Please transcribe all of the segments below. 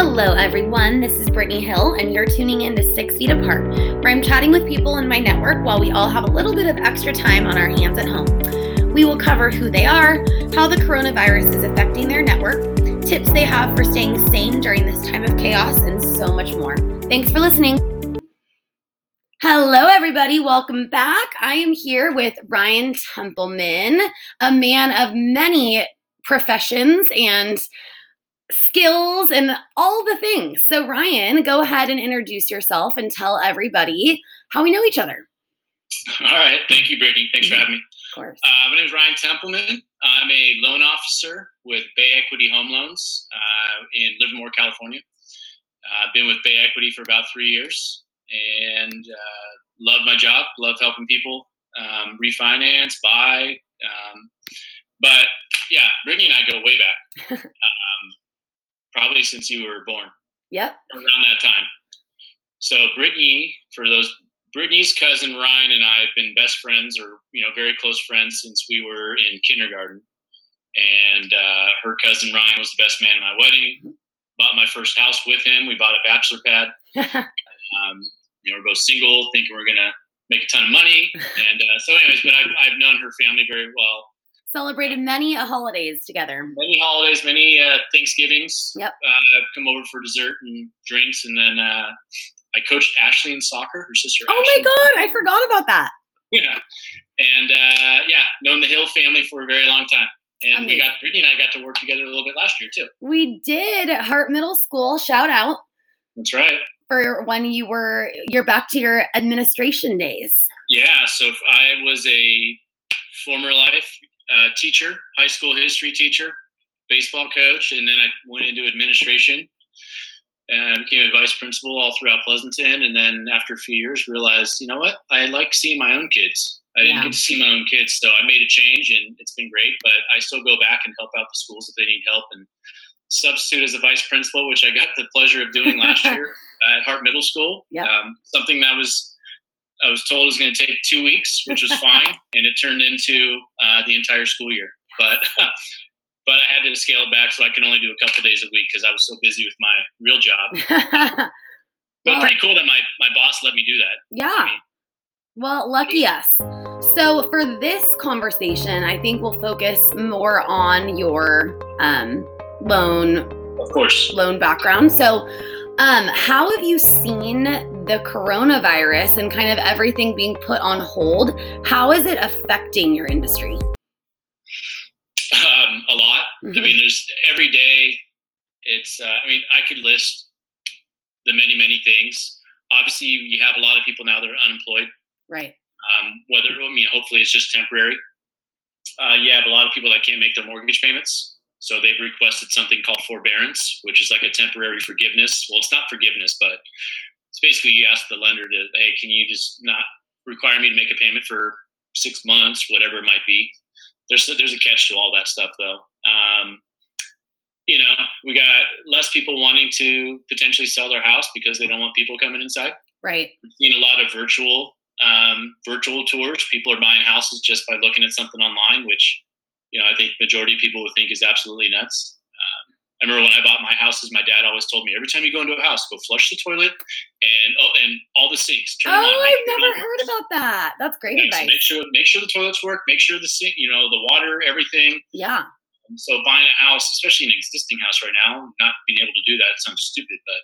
Hello, everyone. This is Brittany Hill, and you're tuning in to Six Feet Apart, where I'm chatting with people in my network while we all have a little bit of extra time on our hands at home. We will cover who they are, how the coronavirus is affecting their network, tips they have for staying sane during this time of chaos, and so much more. Thanks for listening. Hello, everybody. Welcome back. I am here with Ryan Templeman, a man of many professions and skills and all the things. So, Ryan, go ahead and introduce yourself and tell everybody how we know each other. All right. Thank you, Brittany. Thanks for having me. Of course. Uh, my name is Ryan Templeman. I'm a loan officer with Bay Equity Home Loans uh, in Livermore, California. Uh, I've been with Bay Equity for about three years and uh, love my job, love helping people um, refinance, buy. Um, but yeah, Brittany and I go way back. um, probably since you were born. Yep. Around that time. So Brittany, for those Brittany's cousin Ryan and I have been best friends, or you know, very close friends since we were in kindergarten. And uh, her cousin Ryan was the best man at my wedding. Bought my first house with him. We bought a bachelor pad. um, you know, we're both single, thinking we're gonna make a ton of money. And uh, so, anyways, but I've, I've known her family very well Celebrated many holidays together. Many holidays, many uh, Thanksgivings. Yep. Uh, come over for dessert and drinks, and then uh, I coached Ashley in soccer, her sister. Oh Ashley. my God, I forgot about that. Yeah, and uh, yeah, known the Hill family for a very long time, and we got Brittany and I got to work together a little bit last year too. We did at Hart Middle School. Shout out That's right. for when you were you're back to your administration days. Yeah, so if I was a former life uh, teacher, high school history teacher, baseball coach, and then I went into administration and became a vice principal all throughout Pleasanton. And then after a few years, realized, you know what, I like seeing my own kids. I didn't Yeah. get to see my own kids, so I made a change, and it's been great. But I still go back and help out the schools if they need help, and substitute as a vice principal, which I got the pleasure of doing last year at Hart Middle School. Yep. Um, something that was I was told it was going to take two weeks, which was fine, and it turned into uh, the entire school year. But but I had to scale it back, so I can only do a couple days a week because I was so busy with my real job. But Well- pretty cool that my my boss let me do that. yeah. Well, lucky us. So for this conversation, I think we'll focus more on your um, loan Of course. loan background. So, um, how have you seen the coronavirus and kind of everything being put on hold? How is it affecting your industry? Um, a lot. I Mhm. mean, there's every day. It's. Uh, I mean, I could list the many many things. Obviously, you have a lot of people now that are unemployed. Right. um, whether I mean, hopefully it's just temporary. Uh, you have a lot of people that can't make their mortgage payments, so they've requested something called forbearance, which is like a temporary forgiveness. Well, it's not forgiveness, but it's basically you ask the lender to, hey, can you just not require me to make a payment for six months, whatever it might be. There's there's a catch to all that stuff, though. Um, you know, we got less people wanting to potentially sell their house because they don't want people coming inside Right. seen a lot of virtual um, virtual tours. People are buying houses just by looking at something online, which you know I think majority of people would think is absolutely nuts. Um, I remember when I bought my houses, my dad always told me every time you go into a house, go flush the toilet and oh, and all the sinks. Turn them on. Oh, I've never heard works. about that. That's great Yeah, so advice. make sure make sure the toilets work. Make sure the sink, you know, the water, everything. Yeah. And so buying a house, especially an existing house right now, not being able to do that sounds stupid. But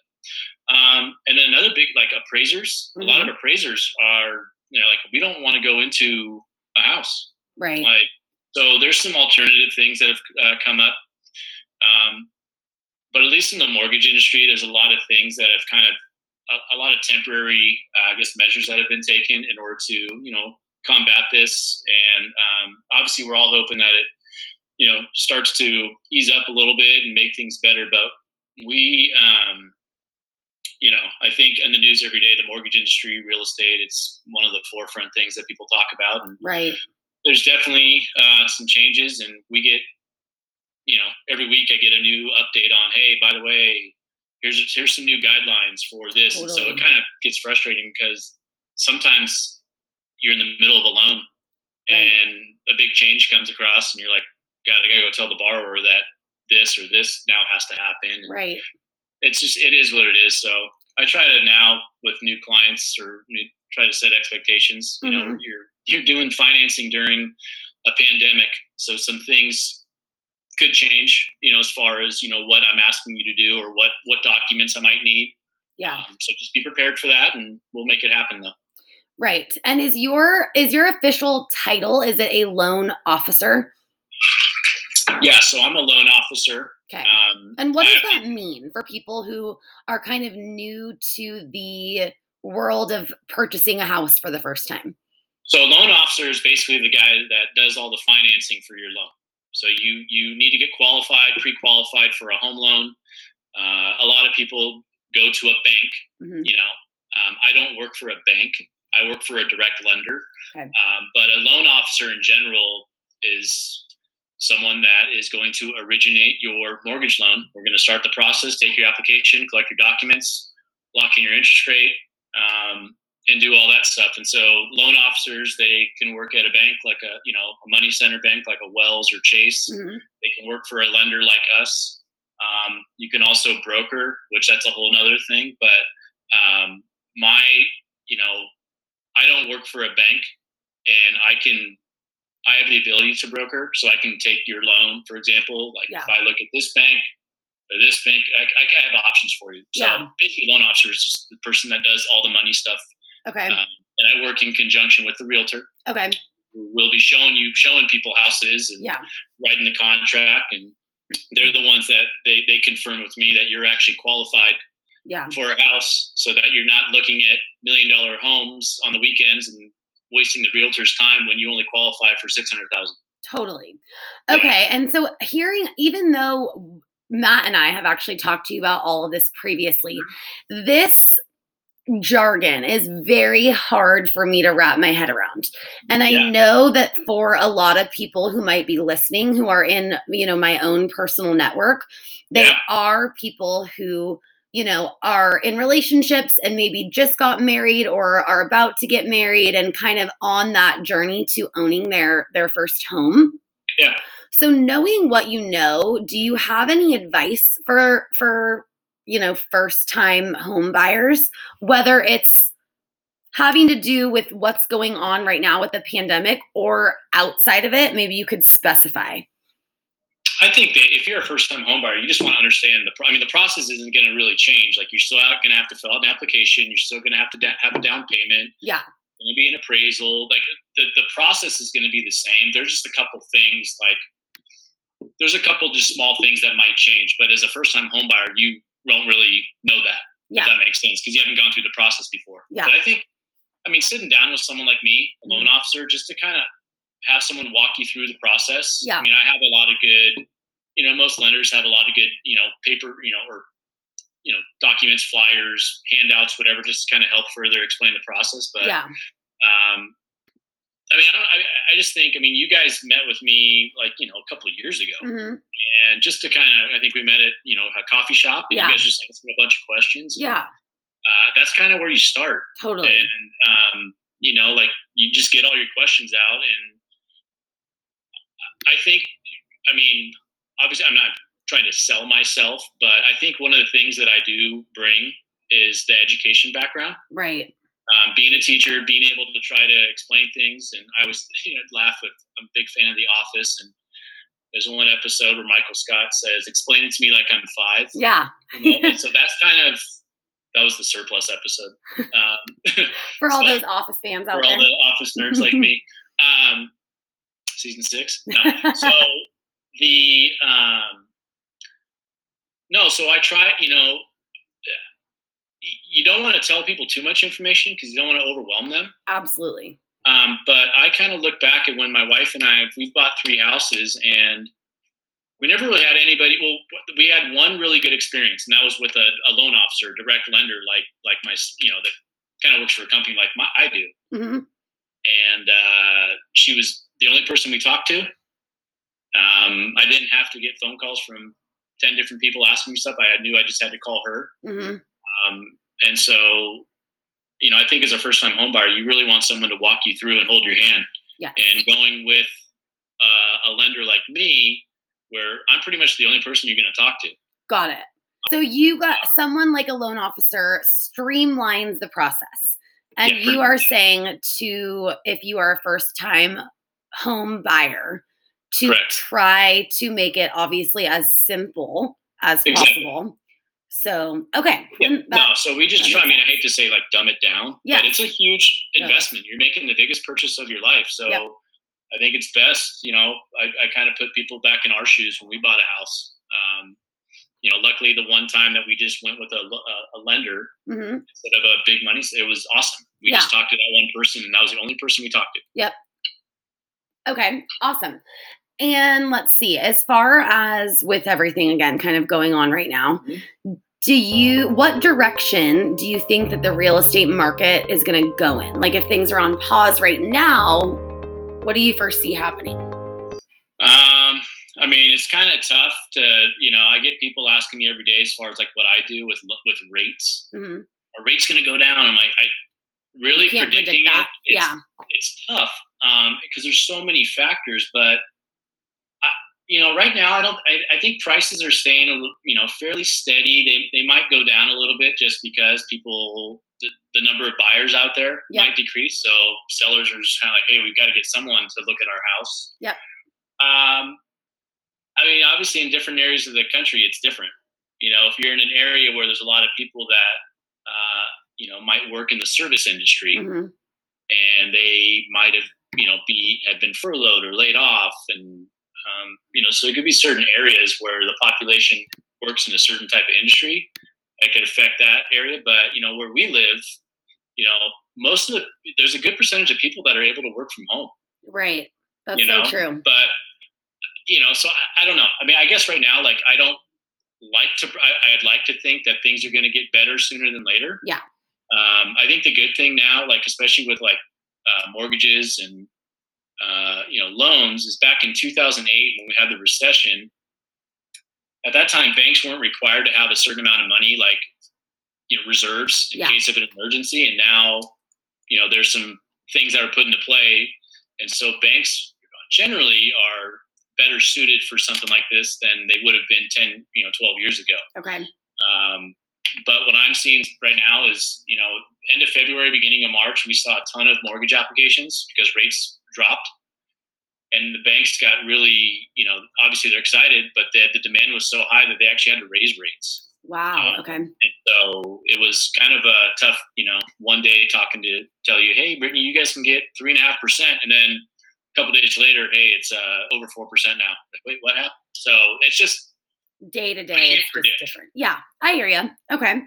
um, and then another big like appraisers. A lot of Mm-hmm. appraisers are you know like we don't want to go into a house. Right. Like so, there's some alternative things that have uh, come up. Um, but at least in the mortgage industry, there's a lot of things that have kind of a, a lot of temporary, uh, I guess, measures that have been taken in order to you know combat this. And um, obviously, we're all hoping that it you know starts to ease up a little bit and make things better. But we, um, you know, I think in the news every day, the mortgage industry, real estate, it's one of the forefront things that people talk about. And Right. There's definitely uh, some changes, and we get, you know, every week I get a new update on, hey, by the way, here's here's some new guidelines for this, and so it kind of gets frustrating because sometimes you're in the middle of a loan, Right. and a big change comes across, and you're like, God, I gotta go tell the borrower that this or this now has to happen. And Right. it's just it is what it is. So I try to now with new clients or new, try to set expectations. You know, Mhm. you're you're doing financing during a pandemic, so some things could change. You know, as far as you know what I'm asking you to do or what what documents I might need. Yeah. Um, so just be prepared for that, and we'll make it happen. Though. Right. And is your is your official title is it a loan officer? Yeah. So I'm a loan officer. Okay. Um, And what does I- that mean for people who are kind of new to the world of purchasing a house for the first time? So a loan officer is basically the guy that does all the financing for your loan. So you you need to get qualified, pre-qualified for a home loan. Uh, a lot of people go to a bank. Mhm. You know, um, I don't work for a bank. I work for a direct lender. Okay. Um, but a loan officer in general is someone that is going to originate your mortgage loan. We're going to start the process, take your application, collect your documents, lock in your interest rate, um, and do all that stuff. And so loan officers, they can work at a bank like a, you know, a money center bank like a Wells or Chase. Mhm. They can work for a lender like us. Um, you can also broker, which that's a whole nother thing. But um, my, you know, I don't work for a bank, and I can, I have the ability to broker, so I can take your loan, for example. Like Yeah. if I look at this bank or this bank, I, I have options for you. So Yeah. basically, loan officer is just the person that does all the money stuff, Okay. um, and I work in conjunction with the realtor. Okay. We'll be showing you, showing people houses and Yeah. writing the contract and they're the ones that they, they confirm with me that you're actually qualified Yeah. for a house so that you're not looking at million dollar homes on the weekends and wasting the realtor's time when you only qualify for 600,000. Totally. Yeah. Okay. And so hearing, even though Matt and I have actually talked to you about all of this previously, this jargon is very hard for me to wrap my head around. And I Yeah. know that for a lot of people who might be listening who are in, you know, my own personal network, they Yeah. are people who you know, are in relationships and maybe just got married or are about to get married and kind of on that journey to owning their their first home. Yeah. So knowing what you know, do you have any advice for for you know first time home buyers whether it's having to do with what's going on right now with the pandemic or outside of it maybe you could specify I think that if you're a first time home buyer, you just want to understand the, pro- I mean, the process isn't going to really change. Like you're still going to have to fill out an application. You're still going to have to da- have a down payment. yeah going to be an appraisal. Like the, the process is going to be the same. There's just a couple things like there's a couple just small things that might change. But as a first time home buyer, you don't really know that. Yeah. If that makes sense because you haven't gone through the process before. Yeah. But I think, I mean, sitting down with someone like me, a loan officer, just to kind of have someone walk you through the process. Yeah. I mean, I have a lot of good, you know, most lenders have a lot of good, you know, paper, you know, or you know, documents, flyers, handouts, whatever, just to kind of help further explain the process. But yeah um, I mean, I, don't, I, I just think, I mean, you guys met with me like, you know, a couple of years ago. hmm And just to kind of, I think we met at, you know, a coffee shop. And Yeah. You guys just asked me a bunch of questions. and, yeah Uh, that's kind of where you start. totally And, um, you know, like you just get all your questions out. And I think, I mean, obviously, I'm not trying to sell myself, but I think one of the things that I do bring is the education background right um, being a teacher, being able to try to explain things. And I was you know, laugh with, I'm a big fan of The Office. And there's one episode where Michael Scott says, explain it to me like I'm five. yeah so that's kind of, that was the surplus episode. Um, for all So- those office fans out there. for all the office nerds like me. Um, season six. No. So the, um, no, so I try, you know, you don't want to tell people too much information because you don't want to overwhelm them. absolutely Um, but I kind of look back at when my wife and I we've bought three houses and we never really had anybody. Well, we had one really good experience, and that was with a, a loan officer, direct lender, like like my you know that kind of works for a company like my, I do. hmm And uh, she was the only person we talked to. Um, I didn't have to get phone calls from ten different people asking me stuff. I knew I just had to call her. hmm Um, and so, you know, I think as a first time home buyer, you really want someone to walk you through and hold your hand. yeah And going with uh, a lender like me, where I'm pretty much the only person you're going to talk to. got it So you got someone like a loan officer streamlines the process. And Yeah, you are much. saying to if you are a first time home buyer to Correct. try to make it obviously as simple as Exactly. possible. So, okay. Yeah, no, so we just try. I mean, I hate to say like dumb it down, Yeah. but it's a huge Yeah. investment. You're making the biggest purchase of your life, so Yep. I think it's best. You know, I, I kind of put people back in our shoes when we bought a house. Um, you know, luckily the one time that we just went with a, a, a lender Mhm. instead of a big money, it was awesome. We just talked to that one person, and that was the only person we talked to. Yep. Okay, awesome. And let's see, as far as with everything again kind of going on right now, do you what direction do you think that the real estate market is going to go in? Like if things are on pause right now, what do you foresee happening? Um, I mean, it's kind of tough to, you know, I get people asking me every day as far as like what I do with with rates. Mhm. Are rates going to go down? I'm like, I really can't predict predicting that. it. It's, Yeah. it's tough um, because there's so many factors. But you know, right now, I don't. I, I think prices are staying, a little, you know, fairly steady. They they might go down a little bit just because people. The, the number of buyers out there Yep. might decrease, so sellers are just kind of like, "Hey, we've got to get someone to look at our house." Yeah. Um, I mean, obviously, in different areas of the country, it's different. You know, if you're in an area where there's a lot of people that, uh, you know, might work in the service industry Mhm. and they might have, you know, be have been furloughed or laid off, and um, you know, so there could be certain areas where the population works in a certain type of industry that could affect that area. But you know, where we live, you know, most of the there's a good percentage of people that are able to work from home Right. That's You so know, true. but you know so I, I don't know i mean i guess right now like i don't like to I, i'd like to think that things are going to get better sooner than later Yeah. um, i think the good thing now like especially with like uh, mortgages and uh, you know loans is back in 2008 when we had the recession at that time banks weren't required to have a certain amount of money like you know reserves in Yeah. case of an emergency and now you know there's some things that are put into play and so banks generally are better suited for something like this than they would have been 10 you know 12 years ago Okay. um, but what i'm seeing right now is you know end of february beginning of march we saw a ton of mortgage applications because rates dropped and the banks got really you know obviously they're excited but the, the demand was so high that they actually had to raise rates Wow. Um, Okay. and so it was kind of a tough, you know, one day talking to tell you, hey, Brittany, you guys can get three and a half percent, and then a couple days later, hey, it's uh, over four percent now. Like, wait, what happened? So it's just Day to day, it's just different. Yeah, I hear you. Okay.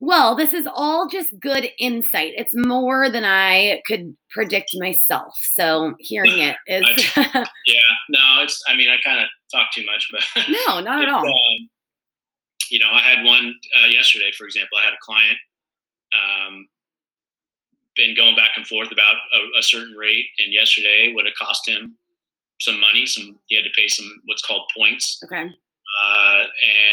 Well, this is all just good insight. It's more than I could predict myself. So hearing it is yeah, no, it's. I mean, I kind of talk too much, but no, not at all. Um, you know, I had one uh, yesterday, for example. I had a client. Um, been going back and forth about a, a certain rate, and yesterday would have cost him some money. Some he had to pay some what's called points, Okay. uh,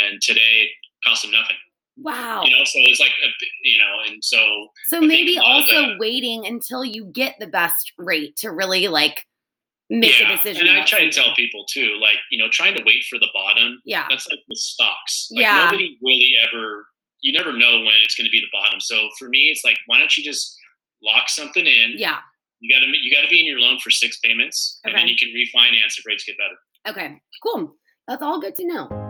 and today it cost him nothing. Wow. You know, so it's like a, you know, and so So think maybe a lot of also the- waiting until you get the best rate to really like make yeah. a decision. And I try to tell people too, like you know, trying to wait for the bottom Yeah. that's like with stocks. Like Yeah. nobody really ever you never know when it's going to be the bottom. So for me, it's like why don't you just lock something in? Yeah. You got to you got to be in your loan for six payments, and then you can refinance if rates get better. Okay. Cool. That's all good to know.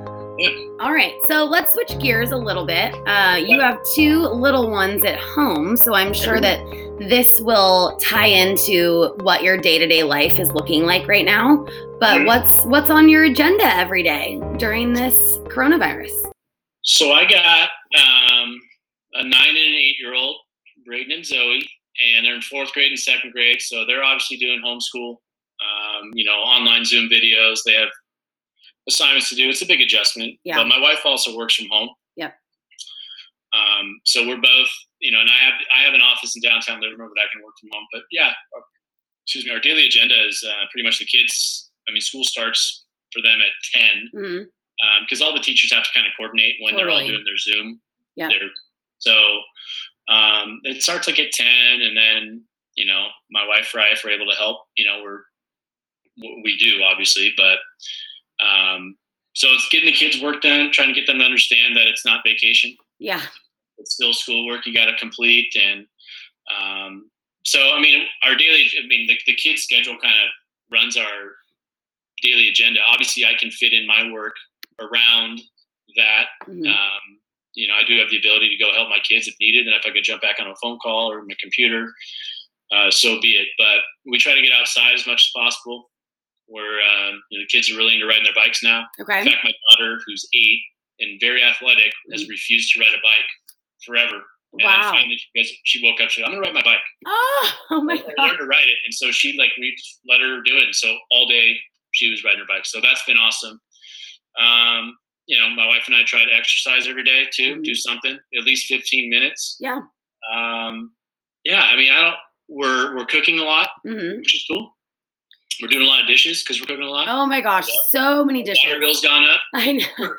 All right. So let's switch gears a little bit. Uh, you have two little ones at home, so I'm sure that this will tie into what your day-to-day life is looking like right now. But Mhm. what's what's on your agenda every day during this coronavirus? So I got um, a nine and an eight year old, Braden and Zoe, and they're in fourth grade and second grade. So they're obviously doing homeschool, um, you know, online Zoom videos. They have assignments to do. It's a big adjustment. Yeah. But my wife also works from home. Yep. Um, so we're both, you know, and I have I have an office in downtown Livermore that I can work from home. But yeah, our, excuse me, our daily agenda is uh, pretty much the kids. I mean, school starts for them at ten because all the teachers have to kind of coordinate when they're all doing their Zoom. Yeah. So um, it starts like at ten, and then you know my wife or I, if we're able to help, you know, we're we do obviously, but um, so it's getting the kids work done, trying to get them to understand that it's not vacation. Yeah. It's still schoolwork you got to complete, and um, so I mean, our daily. I mean, the, the kids' schedule kind of runs our daily agenda. Obviously, I can fit in my work around that. Mhm. Um, you know, I do have the ability to go help my kids if needed, and if I could jump back on a phone call or my computer, uh, so be it. But we try to get outside as much as possible. Where um, you know, the kids are really into riding their bikes now. In fact, my daughter, who's eight and very athletic, has refused to ride a bike forever. And then Wow. finally, she, goes, she woke up. She said, "I'm gonna ride my bike." Oh, oh my I god. learned to ride it, and so she like we let her do it. And so all day she was riding her bike. So that's been awesome. Um, you know, my wife and I try to exercise every day too. Mhm. Do something at least 15 minutes. Yeah. Um, yeah. I mean, I don't. We're we're cooking a lot, hmm which is cool. We're doing a lot of dishes because we're cooking a lot. Oh my gosh, so many Water dishes. bill's gone up. I know.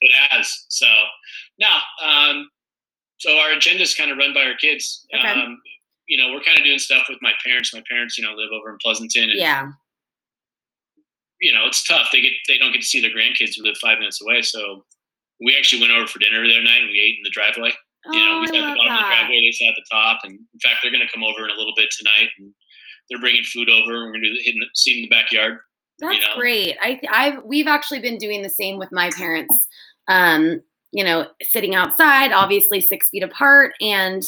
It has. So now, um, so our agenda is kind of run by our kids. Okay. Um, you know, we're kind of doing stuff with my parents. My parents, you know, live over in Pleasanton, and yeah. you know, it's tough. They get they don't get to see their grandkids who live five minutes away. So we actually went over for dinner the other night and we ate in the driveway. You know, Oh, we I sat at the bottom of the driveway, they sat at the top, and in fact, they're going to come over in a little bit tonight, and they're bringing food over. We're to do the the seat in the backyard. That's know? great. I I've we've actually been doing the same with my parents. Um, you know, sitting outside, obviously six feet apart, and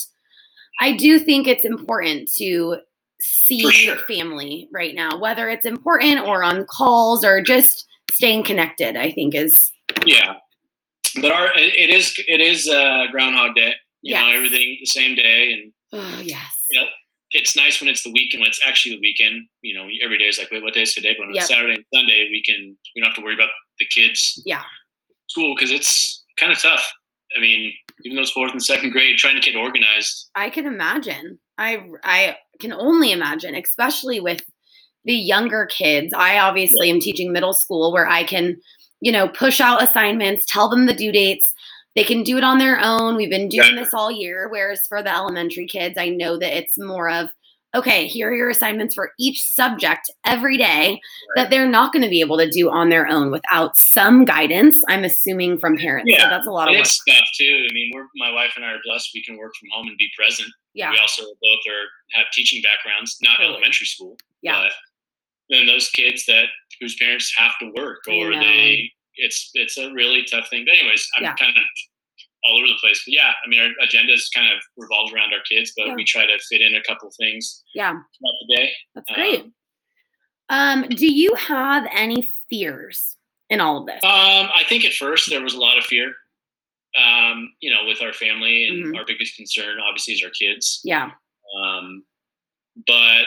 I do think it's important to see sure. family right now, whether it's important or on calls or just staying connected. I think is Yeah, but our it is it is uh, Groundhog Day. You know, everything the same day, and oh yes, you know, it's nice when it's the weekend. When it's actually the weekend, you know, every day is like, wait, what day is today? But when it's Yep. Saturday and Sunday, we can we don't have to worry about the kids' Yeah. school because it's kind of tough. I mean, even though it's fourth and second grade, trying to get organized. I can imagine. I I can only imagine, especially with the younger kids. I obviously am teaching middle school where I can, you know, push out assignments, tell them the due dates. They can do it on their own. We've been doing Yeah. this all year. Whereas for the elementary kids, I know that it's more of, okay, here are your assignments for each subject every day that they're not going to be able to do on their own without some guidance. I'm assuming from parents. So Yeah. that's a lot of And work. it's tough too. I mean, we're my wife and I are blessed. We can work from home and be present. Yeah. We also both are have teaching backgrounds, not Totally. elementary school. Yeah. But then those kids that whose parents have to work or they it's it's a really tough thing. But anyways, I'm Yeah. kind of all over the place. But yeah, I mean our agenda is kind of revolves around our kids, but Yeah. we try to fit in a couple things Yeah. throughout the day. That's great. Um, Um, do you have any fears in all of this? Um, I think at first there was a lot of fear. Um, you know, with our family and Mhm. our biggest concern obviously is our kids. Yeah. Um, but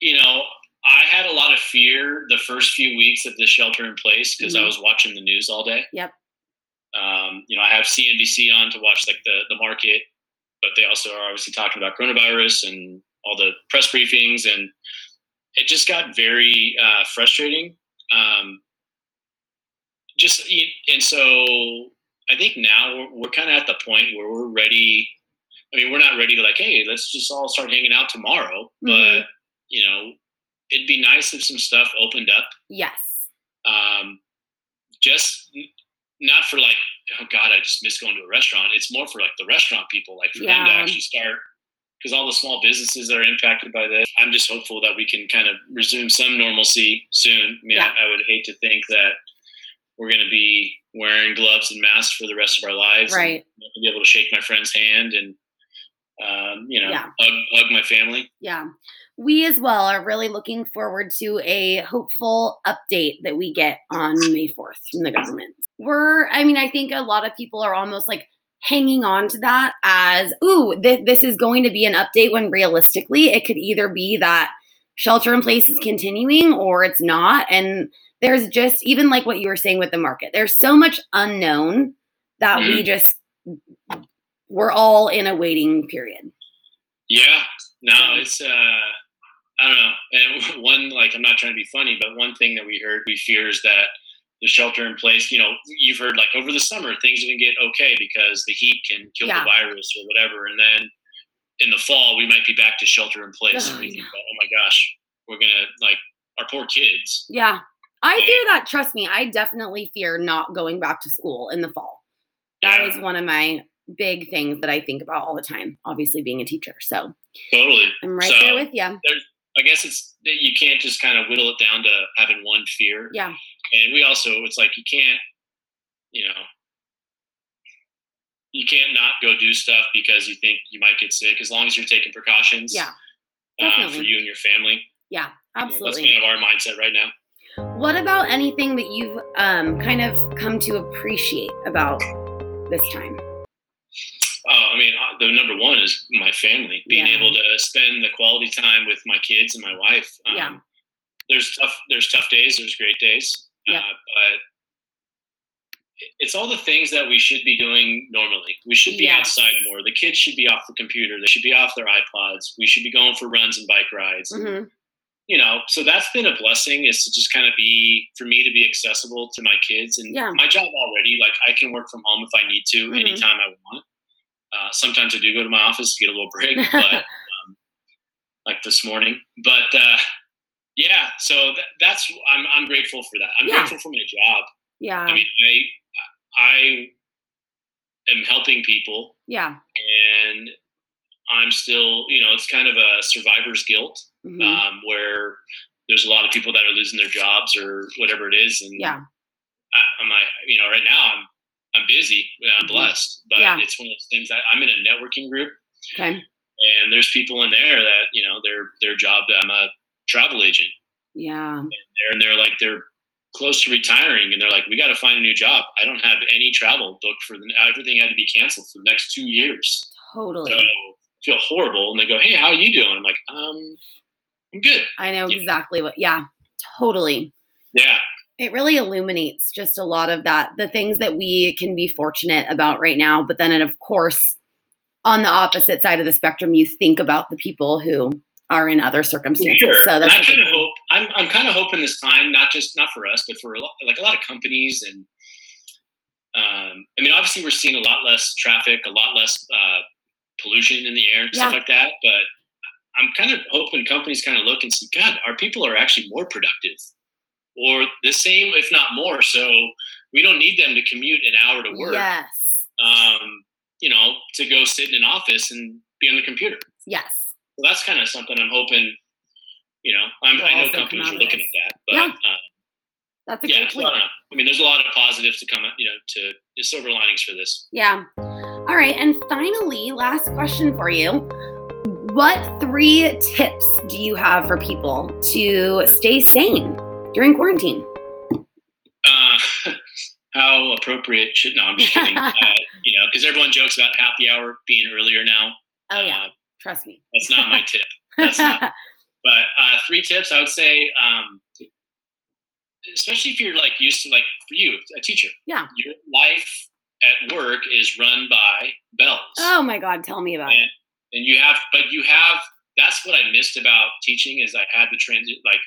you know, I had a lot of fear the first few weeks of the shelter in place because I Mhm. was watching the news all day. Yep. Um, you know, I have CNBC on to watch like the the market, but they also are obviously talking about coronavirus and all the press briefings, and it just got very uh, frustrating. Um, just and so I think now we're, we're kind of at the point where we're ready. I mean, we're not ready to like, hey, let's just all start hanging out tomorrow. Mhm. But you know, it'd be nice if some stuff opened up. Yes. Um, just not for like, oh God, I just miss going to a restaurant. It's more for like the restaurant people, like for them to actually start. Because all the small businesses that are impacted by this, I'm just hopeful that we can kind of resume some normalcy soon. I mean, Yeah. I, I would hate to think that we're going to be wearing gloves and masks for the rest of our lives. and Right. to be able to shake my friend's hand and, um, you know, Yeah. hug, hug my family. Yeah. We as well are really looking forward to a hopeful update that we get on May 4th from the government. We're, I mean, I think a lot of people are almost like hanging on to that as, ooh, th- this is going to be an update when realistically it could either be that shelter in place is continuing or it's not. And there's just, even like what you were saying with the market, there's so much unknown that we just, we're all in a waiting period. Yeah, no, it's uh, I don't know. And one like I'm not trying to be funny, but one thing that we heard we fear is that the shelter in place. You know, you've heard like over the summer things are gonna get okay because the heat can kill Yeah. the virus or whatever, and then in the fall we might be back to shelter in place. Oh, and we think, oh my gosh, we're gonna like our poor kids. Yeah. I fear that. Trust me, I definitely fear not going back to school in the fall. That Yeah. is one of my big things that I think about all the time. Obviously, being a teacher, so Totally. I'm right So- there with you. I guess it's that you can't just kind of whittle it down to having one fear. Yeah, And we also, it's like you can't, you know, you can't not go do stuff because you think you might get sick. As long as you're taking precautions, yeah, uh, for you and your family. yeah, You know, That's kind of our mindset right now. What about anything that you've um, kind of come to appreciate about this time? Oh, I mean, uh, the number one is my family. Being Yeah. able to spend the quality time with my kids and my wife. Um, Yeah. There's tough. There's tough days. There's great days. Yeah. Uh, but it's all the things that we should be doing normally. We should be Yes. outside more. The kids should be off the computer. They should be off their iPods. We should be going for runs and bike rides. hmm You know, so that's been a blessing. Is to just kind of be for me to be accessible to my kids and Yeah. my job already. Like I can work from home if I need to Mhm. anytime I want. Uh, sometimes I do go to my office to get a little break, but um, like this morning. But uh, yeah, so th- that's I'm I'm grateful for that. I'm Yeah. grateful for my job. Yeah, I mean, I I am helping people, yeah, and I'm still, you know, it's kind of a survivor's guilt mhm, um, where there's a lot of people that are losing their jobs or whatever it is, and yeah, I, I'm like, you know, right now I'm I'm busy, I'm Mhm. blessed, but Yeah. it's one of those things that I'm in a networking group, okay, and there's people in there that you know their their job. I'm a travel agent yeah, there, and they're like they're close to retiring, and they're like, we got to find a new job. I don't have any travel booked for the everything had to be canceled for the next two years. totally. So I feel horrible, and they go, hey, how are you doing? I'm like, um, I'm good. I know Yeah. exactly what. Yeah, totally. Yeah, It really illuminates just a lot of that, the things that we can be fortunate about right now. But then, and of course, on the opposite side of the spectrum, you think about the people who are in other circumstances. Sure. So and that's kind of hope I'm I'm kind of hoping this time, not just not for us, but for a lot, like a lot of companies and um, I mean, obviously we're seeing a lot less traffic, a lot less uh, pollution in the air and stuff like that. But I'm kind of hoping companies kind of look and see, God, our people are actually more productive, or the same, if not more. So we don't need them to commute an hour to work. Yes. Um, you know, to go sit in an office and be on the computer. Yes. So that's kind of something I'm hoping. You know, I'm, I know companies are looking at that, but Yeah. uh, That's a yeah, great so I point. I mean, there's a lot of positives to come, you know, to the silver linings for this. Yeah. All right. And finally, last question for you. What three tips do you have for people to stay sane during quarantine? Uh, how appropriate should no? I'm just kidding. uh, you know, because everyone jokes about happy hour being earlier now. Oh, yeah. Uh, Trust me. that's not my tip. That's not. But uh, three tips I would say, um, especially if you're like used to like for you, a teacher. Yeah. Your life at work is run by bells. oh, my God. Tell me about it. and, and you have but you have that's what i missed about teaching is i had the transit like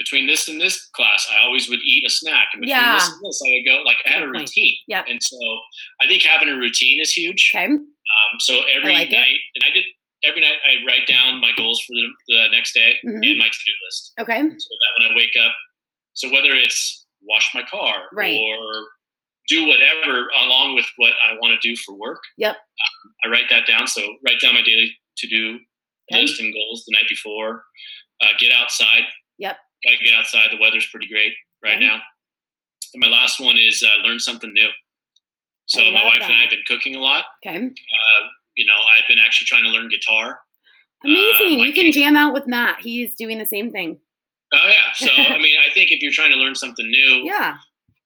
between this and this class i always would eat a snack and between Yeah. this and this i would go like i had a routine Yep. and so i think having a routine is huge Okay. um, so every like it. night and i did every night i write down my goals for the, the next day Mhm. and my to-do list Okay. so that when i wake up so whether it's wash my car Right. or do whatever along with what i want to do for work Yep. um, i write that down so write down my daily to-do Okay. list and goals the night before uh, get outside Yep. Gotta get outside the weather's pretty great right Okay. now and my last one is uh, learn something new so my wife and i have been cooking a lot Okay. uh, you know i've been actually trying to learn guitar Amazing. my you can jam out with Matt. He's doing the same thing. oh yeah so i mean i think if you're trying to learn something new Yeah.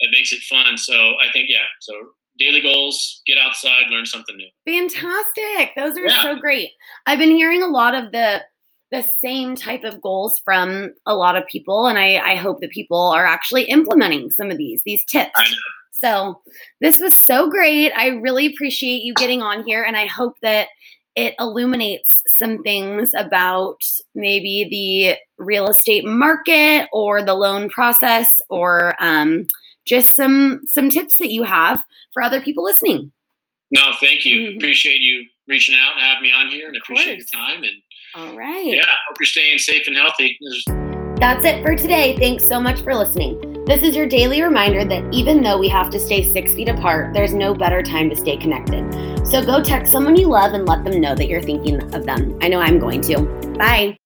it makes it fun. So I think yeah. So daily goals: get outside, learn something new. Fantastic. Those are Yeah. so great. I've been hearing a lot of the the same type of goals from a lot of people and I, I hope that people are actually implementing some of these these tips. So this was so great. I really appreciate you getting on here and I hope that it illuminates some things about maybe the real estate market or the loan process or um, just some some tips that you have for other people listening. No, thank you. Mhm. Appreciate you reaching out and having me on here, and appreciate your time. And All right. yeah, hope you're staying safe and healthy. That's it for today. Thanks so much for listening. This is your daily reminder that even though we have to stay six feet apart, there's no better time to stay connected. So go text someone you love and let them know that you're thinking of them. I know I'm going to. Bye.